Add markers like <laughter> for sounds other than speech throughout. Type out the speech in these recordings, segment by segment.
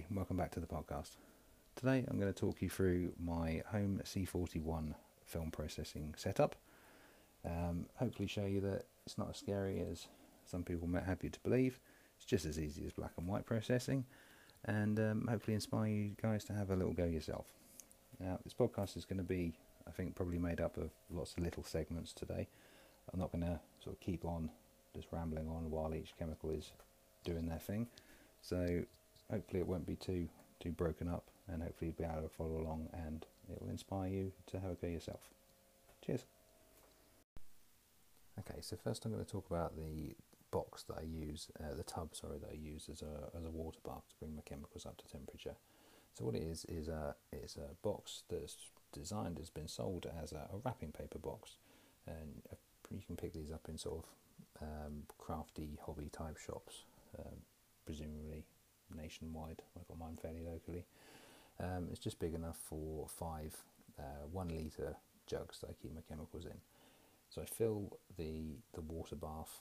everybody, welcome back to the podcast. Today I'm going to talk you through my home C41 film processing setup. Um, hopefully, show you that it's not as scary as some people might have you to believe. It's just as easy as black and white processing, and um, hopefully inspire you guys to have a little go yourself. Now, this podcast is going to be, I think, probably made up of lots of little segments today. I'm not going to sort of keep on just rambling on while each chemical is doing their thing. So hopefully it won't be too too broken up, and hopefully you'll be able to follow along, and it will inspire you to have a go yourself. Cheers. Okay, so first I'm going to talk about the box that I use, uh, the tub, sorry, that I use as a as a water bath to bring my chemicals up to temperature. So what it is is a it's a box that's designed has been sold as a, a wrapping paper box, and you can pick these up in sort of um, crafty hobby type shops, um, presumably nationwide. I got mine fairly locally. Um, it's just big enough for five uh, one litre jugs that I keep my chemicals in. So I fill the the water bath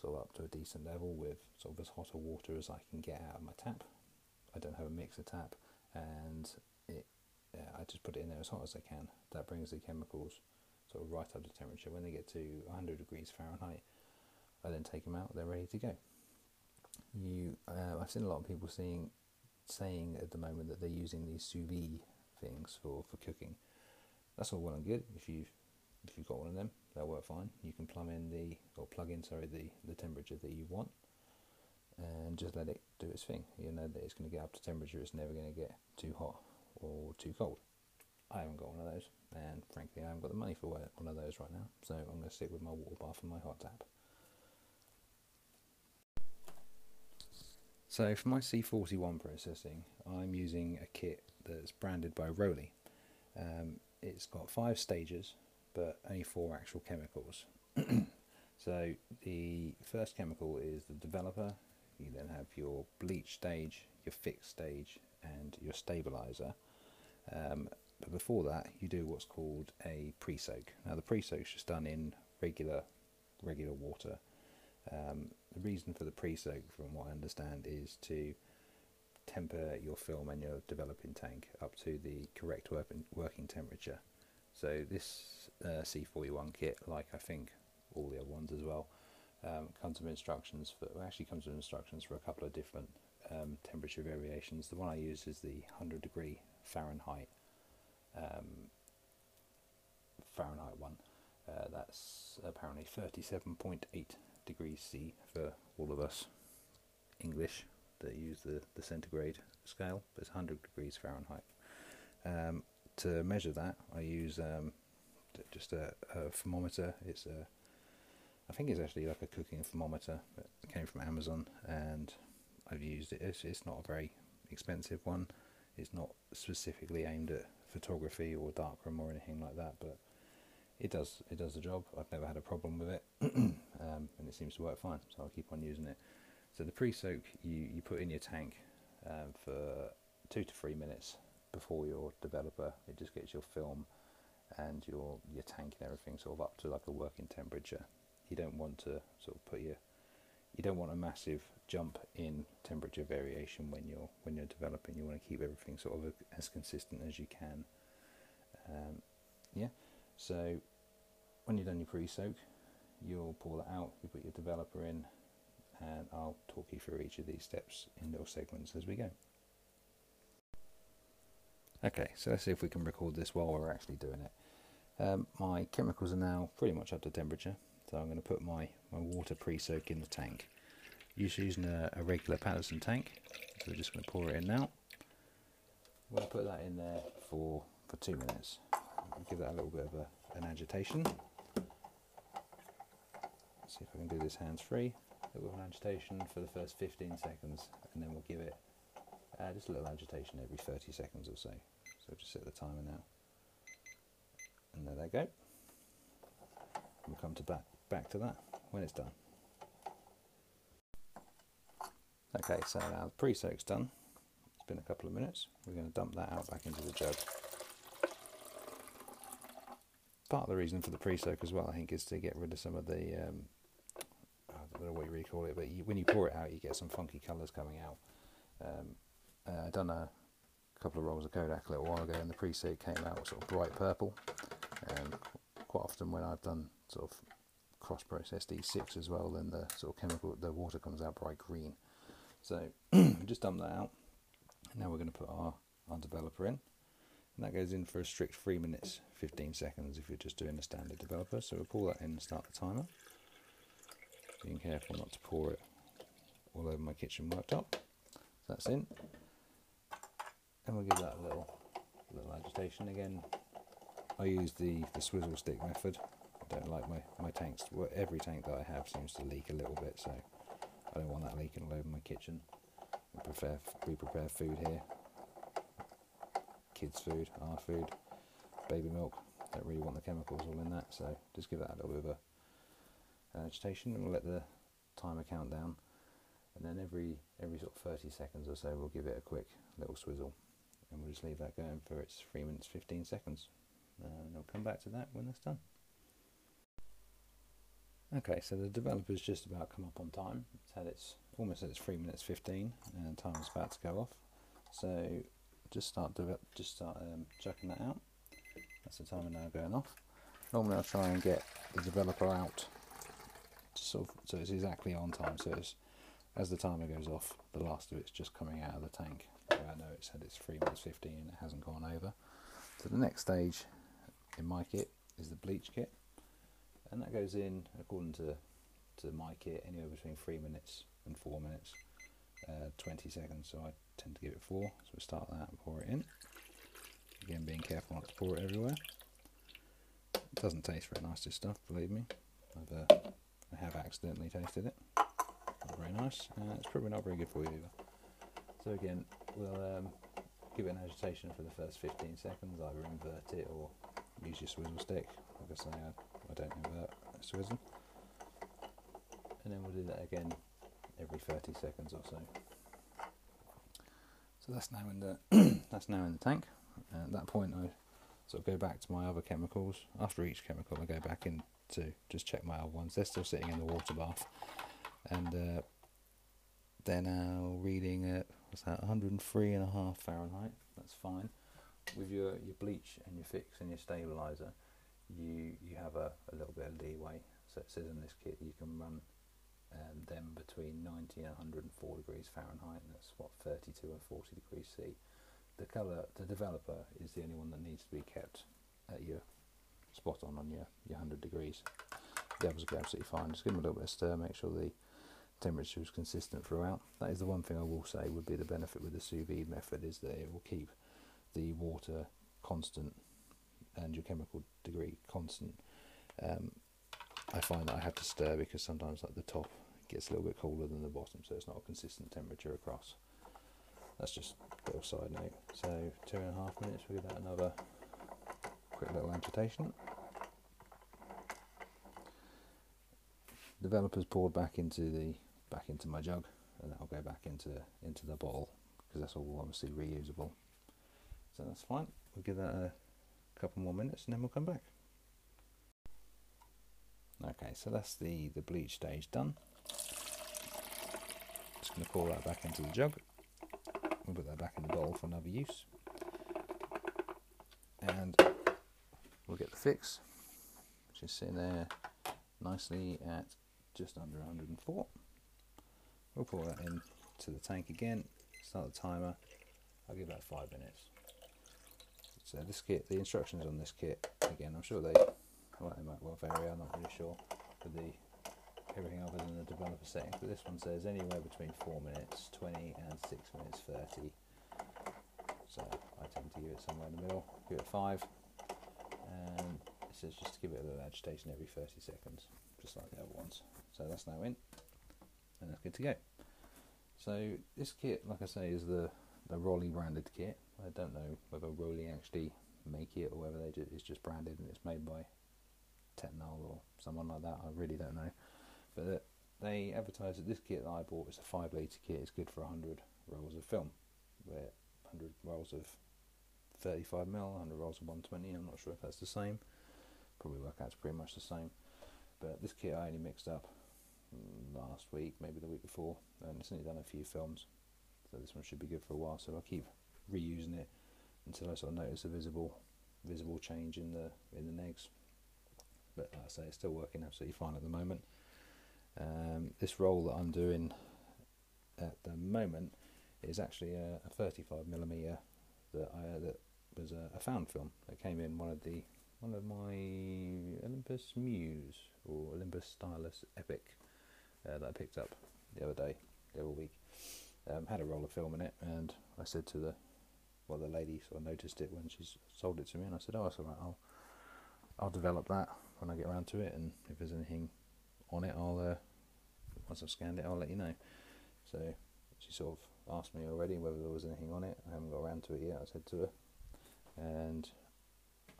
sort of up to a decent level with sort of as hot a water as I can get out of my tap. I don't have a mixer tap, and it I just put it in there as hot as I can. That brings the chemicals sort of right up to temperature. When they get to 100 degrees Fahrenheit, I then take them out. They're ready to go you uh, I've seen a lot of people seeing saying at the moment that they're using these sous vide things for, for cooking. That's all well and good. If you if you've got one of them, they'll work fine. You can plumb in the or plug in sorry the, the temperature that you want and just let it do its thing. You know that it's going to get up to temperature. It's never going to get too hot or too cold. I haven't got one of those, and frankly, I haven't got the money for one of those right now. So I'm going to stick with my water bath and my hot tap. So for my C41 processing, I'm using a kit that's branded by Rollei. Um, it's got five stages, but only four actual chemicals. <clears throat> so the first chemical is the developer. You then have your bleach stage, your fix stage, and your stabilizer. Um, but before that, you do what's called a pre-soak. Now the pre-soak is just done in regular regular water. Um, the reason for the pre-soak, from what I understand, is to temper your film and your developing tank up to the correct working temperature. So this uh, C41 kit, like I think all the other ones as well, um, comes with instructions for well, actually comes with instructions for a couple of different um, temperature variations. The one I use is the 100 degree Fahrenheit um, Fahrenheit one. Uh, that's apparently 37.8 degrees C for all of us English that use the, the centigrade scale, but it's 100 degrees Fahrenheit. Um, to measure that, I use um, just a, a, thermometer. It's a, I think it's actually like a cooking thermometer. It came from Amazon, and I've used it. It's, it's not a very expensive one. It's not specifically aimed at photography or darkroom or anything like that, but it does it does the job. I've never had a problem with it, <clears throat> um, and it seems to work fine. So I'll keep on using it. So the pre-soak you you put in your tank um, for two to three minutes before your developer. It just gets your film and your your tank and everything sort of up to like a working temperature. You don't want to sort of put your you don't want a massive jump in temperature variation when you're when you're developing. You want to keep everything sort of as consistent as you can. Um, yeah. So when you've done your pre-soak, you'll pull that out, you put your developer in, and I'll talk you through each of these steps in little segments as we go. Okay, so let's see if we can record this while we're actually doing it. Um, my chemicals are now pretty much up to temperature, so I'm going to put my, my water pre-soak in the tank. Usually using a, a regular Paterson tank, so we're just going to pour it in now. I'm going to put that in there for, for two minutes give that a little bit of a, an agitation. See if I can do this hands free. A little agitation for the first 15 seconds, and then we'll give it uh, just a little agitation every 30 seconds or so. So just set the timer now. And there they go. We'll come to back, back to that when it's done. Okay, so now the pre-soak's done. It's been a couple of minutes. We're going to dump that out back into the jug part of the reason for the pre-soak as well, I think, is to get rid of some of the um, I don't know what you really call it, but you, when you pour it out, you get some funky colours coming out, um, uh, I done a couple of rolls of Kodak a little while ago, and the pre-soak came out sort of bright purple. And quite often when I've done sort of cross processed E6 as well, then the sort of chemical, the water comes out bright green. So <clears throat> just dump that out. And now we're going to put our, our developer in. And that goes in for a strict 3 minutes 15 seconds if you're just doing a standard developer. So we'll pull that in and start the timer. Being careful not to pour it all over my kitchen worktop. That's in. And we'll give that a little little agitation again. I use the, the swizzle stick method. I don't like my, my tanks, well, every tank that I have seems to leak a little bit, so I don't want that leaking all over my kitchen. We prepare, we prepare food here. Kids' food, our food, baby milk. Don't really want the chemicals all in that, so just give that a little bit of a agitation and we'll let the timer count down. And then every every sort of 30 seconds or so, we'll give it a quick little swizzle, and we'll just leave that going for its three minutes 15 seconds. And I'll come back to that when that's done. Okay, so the developer's just about come up on time. It's had its almost at its three minutes 15, and time's about to go off. So just start just start um, checking that out. That's the timer now going off. Normally I'll try and get the developer out sort of, so it's exactly on time. So it's as the timer goes off, the last of it's just coming out of the tank. I know it's had its 3 minutes 15 and it hasn't gone over. So the next stage in my kit is the bleach kit, and that goes in according to, to my kit anywhere between 3 minutes and 4 minutes, uh, 20 seconds. So I tend to give it 4. So we start that and pour it in. Again, being careful not to pour it everywhere. It doesn't taste very nice, this stuff, believe me. I've, uh, I have accidentally tasted it not very nice. Uh, it's probably not very good for you either. So again, we'll um, give it an agitation for the first 15 seconds, either invert it or use your swizzle stick. Like I say, I, I don't invert a swizzle. And then we'll do that again every 30 seconds or so. So that's now in the <clears throat> that's now in the tank. And at that point, I sort of go back to my other chemicals. After each chemical, I go back in to just check my other ones. They're still sitting in the water bath and uh, they're now reading at what's that 103 and a half Fahrenheit. That's fine. With your, your bleach and your fix and your stabilizer, you you have a, a little bit of leeway. So it says in this kit you can run um, them between 90 and 104 degrees Fahrenheit, and that's what 32 and 40 degrees C. The color, the developer is the only one that needs to be kept at your spot on on your, your 100 degrees. The others will be absolutely fine. Just give them a little bit of stir, make sure the temperature is consistent throughout. That is the one thing I will say would be the benefit with the sous vide method is that it will keep the water constant and your chemical degree constant. Um, I find that I have to stir because sometimes like the top gets a little bit colder than the bottom, so it's not a consistent temperature across. That's just a little side note. So two and a half minutes, we'll give that another quick little agitation. Developers poured back into the back into my jug, and that'll go back into into the bottle because that's all obviously reusable. So that's fine. We'll give that a couple more minutes, and then we'll come back. Okay, so that's the the bleach stage done. Just going to pour that back into the jug. We'll put that back in the bowl for another use, and get the fix, which is sitting there nicely at just under 104. We'll pour that in to the tank again, start the timer, I'll give that five minutes. So this kit, the instructions on this kit, again I'm sure they, well they might well vary, I'm not really sure for the everything other than the developer settings, but this one says anywhere between 4 minutes 20 and 6 minutes 30. So I tend to give it somewhere in the middle, give it 5, and it says just to give it a little agitation every 30 seconds, just like the other ones. So that's now in, and that's good to go. So this kit, like I say, is the the Rollei branded kit. I don't know whether Rollei actually make it or whether they just, it's just branded and it's made by Tetenal or someone like that. I really don't know. But uh, they advertise that this kit that I bought is a five litre kit. It's good for 100 rolls of film. Where 100 rolls of 35 mil, 100 rolls of 120. I'm not sure if that's the same. Probably work out pretty much the same. But this kit I only mixed up last week, maybe the week before, and it's only done a few films. So this one should be good for a while. So I'll keep reusing it until I sort of notice a visible visible change in the in the negs. But like I say, it's still working absolutely fine at the moment. Um, this roll that I'm doing at the moment is actually a, a 35 millimeter that I that was a, a, found film that came in one of the one of my Olympus Muse or Olympus Stylus Epic uh, that I picked up the other day, the other week. Um, had a roll of film in it, and I said to the well, the lady sort of noticed it when she sold it to me, and I said, "Oh, it's all right. I'll I'll develop that when I get around to it, and if there's anything on it, I'll uh, once I've scanned it, I'll let you know." So she sort of asked me already whether there was anything on it. I haven't got around to it yet. I said to her, and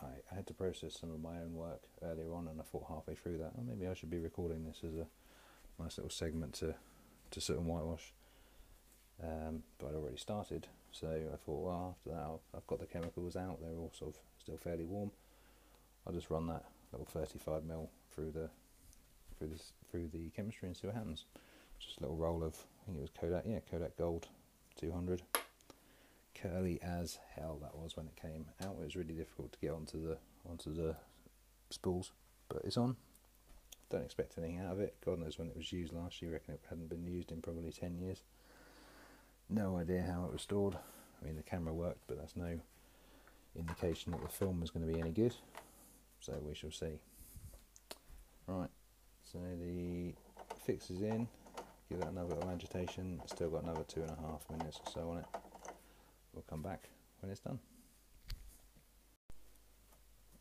I, had to process some of my own work earlier on, and I thought halfway through that, oh, maybe I should be recording this as a nice little segment to to soot and whitewash. Um, but I'd already started, so I thought, well, after that, i have got the chemicals out. They're all sort of still fairly warm. I'll just run that little 35 mil through the through this through the chemistry and see what happens. Just a little roll of, I think it was Kodak, yeah, Kodak Gold 200. Curly as hell that was when it came out. It was really difficult to get onto the onto the spools, but it's on. Don't expect anything out of it. God knows when it was used last year. Reckon it hadn't been used in probably 10 years. No idea how it was stored. I mean, the camera worked, but that's no indication that the film was going to be any good. So we shall see. Right, so the fix is in. Give that another little agitation. Still got another two and a half minutes or so on it. We'll come back when it's done.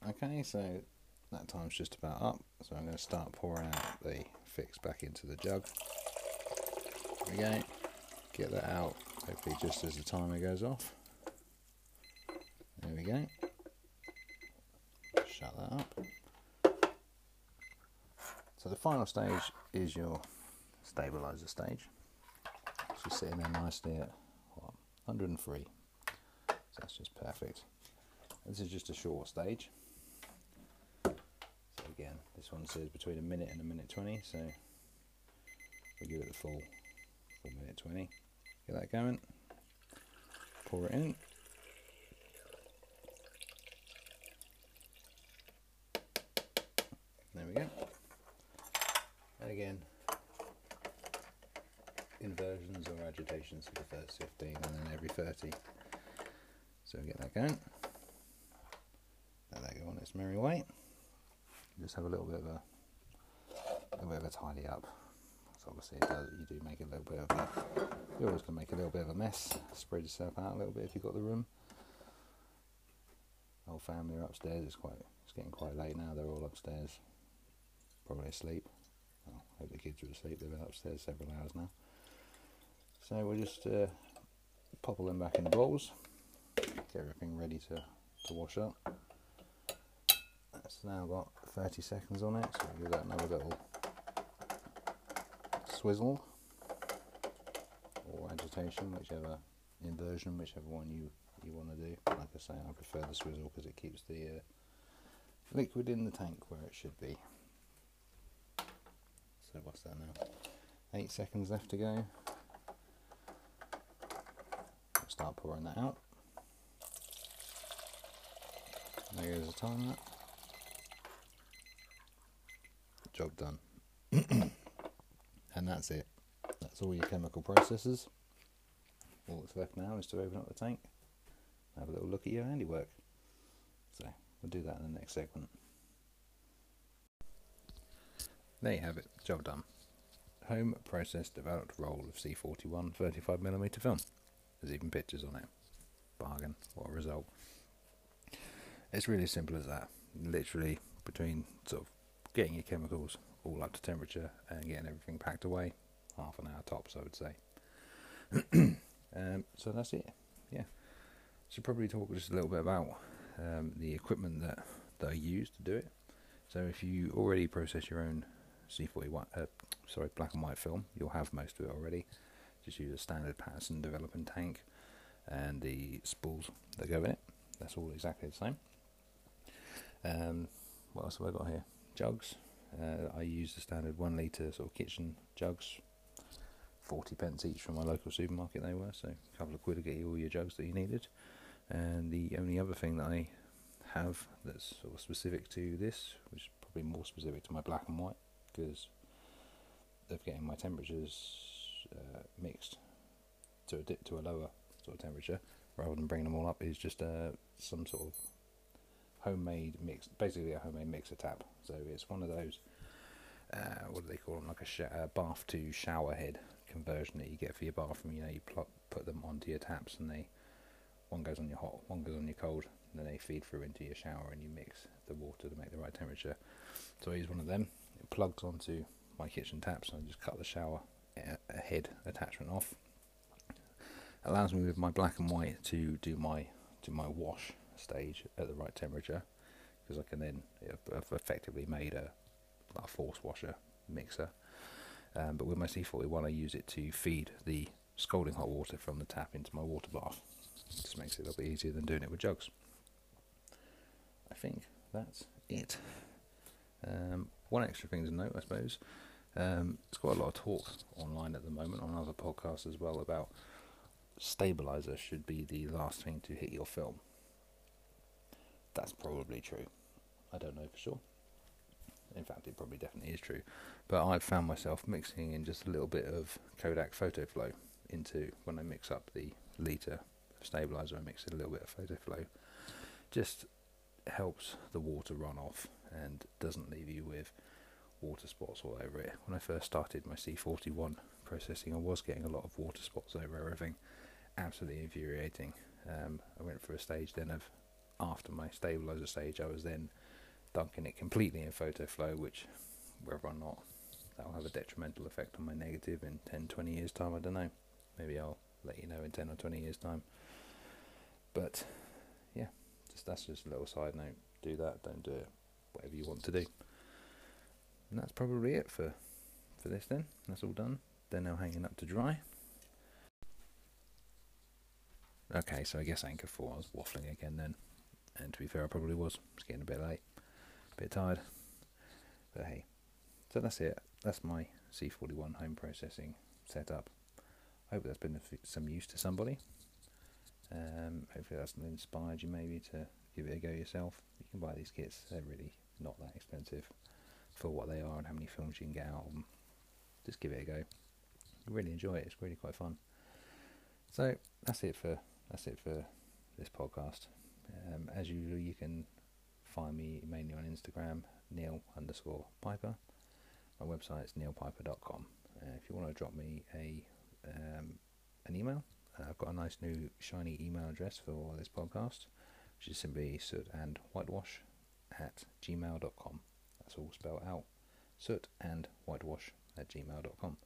Okay, so that time's just about up. So I'm going to start pouring out the fix back into the jug. There we go get that out hopefully just as the timer goes off there we go shut that up so the final stage is your stabilizer stage she's sitting there nicely at what, 103 that's just perfect this is just a short stage so again this one says between a minute and a minute 20 so we'll give it the full full minute 20 Get that going. Pour it in. There we go. And again, inversions or agitations for the first 15 and then every 30. So get that going. Let that go on its merry way. Just have a little bit of a, a little bit of a tidy up So obviously it does, you do make a little bit of a, you always can make a little bit of a mess, spread yourself out a little bit if you've got the room. Whole family are upstairs, it's quite, it's getting quite late now, they're all upstairs, probably asleep. Well, I hope the kids are asleep, they've been upstairs several hours now. So we'll just uh, pop them back in the bowls, everything ready to, to wash up. That's now got 30 seconds on it, so give that another little swizzle or agitation, whichever inversion, whichever one you, you want to do. Like I say, I prefer the swizzle because it keeps the uh, liquid in the tank where it should be. So what's that now? Eight seconds left to go. Start pouring that out. There goes the timer. Job done. <clears throat> and that's it. That's all your chemical processes. All that's left now is to open up the tank, have a little look at your handiwork. So we'll do that in the next segment. There you have it, job done. Home process developed roll of C41 35mm film. There's even pictures on it. Bargain, what a result. It's really simple as that. Literally between sort of getting your chemicals all up to temperature and getting everything packed away. Half an hour tops, I would say. <clears throat> um, so that's it. Yeah. Should probably talk just a little bit about um, the equipment that, that I use to do it. So if you already process your own C41, uh, sorry, black and white film, you'll have most of it already. Just use a standard Paterson developing tank and the spools that go in it. That's all exactly the same. Um, what else have I got here? Jugs, uh, I use the standard one litre sort of kitchen jugs, 40 pence each from my local supermarket they were, so a couple of quid to get you all your jugs that you needed. And the only other thing that I have that's sort of specific to this, which is probably more specific to my black and white, because of getting my temperatures uh, mixed to a dip to a lower sort of temperature, rather than bringing them all up, is just uh, some sort of homemade mix, basically a homemade mixer tap. So it's one of those. Uh, what do they call them? Like a bath to shower head conversion that you get for your bathroom. You know, you put them onto your taps, and they one goes on your hot, one goes on your cold, and then they feed through into your shower, and you mix the water to make the right temperature. So I use one of them. It plugs onto my kitchen taps, and I just cut the shower uh, head attachment off. Allows me with my black and white to do my do my wash stage at the right temperature, because I can then I've effectively made a, a force washer mixer. Um, but with my C41, I use it to feed the scalding hot water from the tap into my water bath. It just makes it a little bit easier than doing it with jugs. I think that's it. Um, one extra thing to note, I suppose, um, there's quite a lot of talk online at the moment on other podcasts as well about stabilizer should be the last thing to hit your film. That's probably true. I don't know for sure. In fact, it probably definitely is true. But I've found myself mixing in just a little bit of Kodak Photo Flow into when I mix up the liter stabilizer. I mix in a little bit of Photo Flow. Just helps the water run off and doesn't leave you with water spots all over it. When I first started my C41 processing, I was getting a lot of water spots over everything. Absolutely infuriating. Um, I went for a stage then of after my stabilizer stage, I was then dunking it completely in photo flow, which whether or not that'll have a detrimental effect on my negative in 10, 20 years time, I don't know. Maybe I'll let you know in 10 or 20 years time. But yeah, just that's just a little side note. Do that, don't do it, whatever you want to do. And that's probably it for for this then. That's all done. They're now hanging up to dry. Okay, so I guess Anchor 4, I was waffling again then. And to be fair, I probably was. It's getting a bit late, a bit tired. But hey, so that's it. That's my C41 home processing setup. I hope that's been some use to somebody. Um, hopefully that's inspired you maybe to give it a go yourself. You can buy these kits; they're really not that expensive for what they are and how many films you can get out of them. Just give it a go. I really enjoy it. It's really quite fun. So that's it for that's it for this podcast. Um, as usual, you can find me mainly on Instagram, Neil underscore Piper. My website is neilpiper.com. Uh, if you want to drop me a um, an email, uh, I've got a nice new shiny email address for this podcast, which is simply soot and whitewash at gmail.com. That's all spelled out. Soot and whitewash at gmail.com.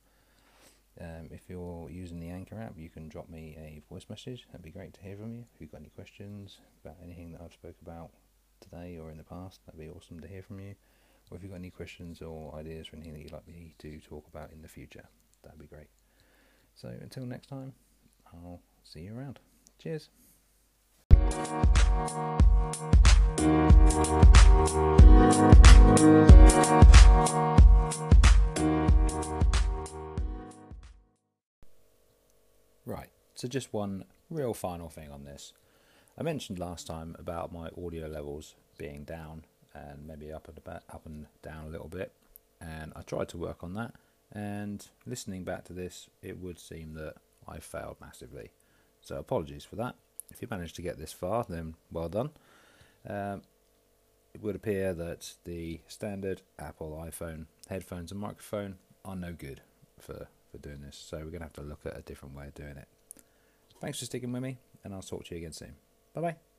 Um, if you're using the Anchor app, you can drop me a voice message. That'd be great to hear from you. If you've got any questions about anything that I've spoke about today or in the past, that'd be awesome to hear from you. Or if you've got any questions or ideas for anything that you'd like me to talk about in the future, that'd be great. So until next time, I'll see you around. Cheers. Right, so just one real final thing on this. I mentioned last time about my audio levels being down and maybe up and about, up and down a little bit, and I tried to work on that. And listening back to this, it would seem that I failed massively. So apologies for that. If you managed to get this far, then well done. Um, it would appear that the standard Apple iPhone headphones and microphone are no good for, for doing this. So we're going to have to look at a different way of doing it. Thanks for sticking with me, and I'll talk to you again soon. Bye bye.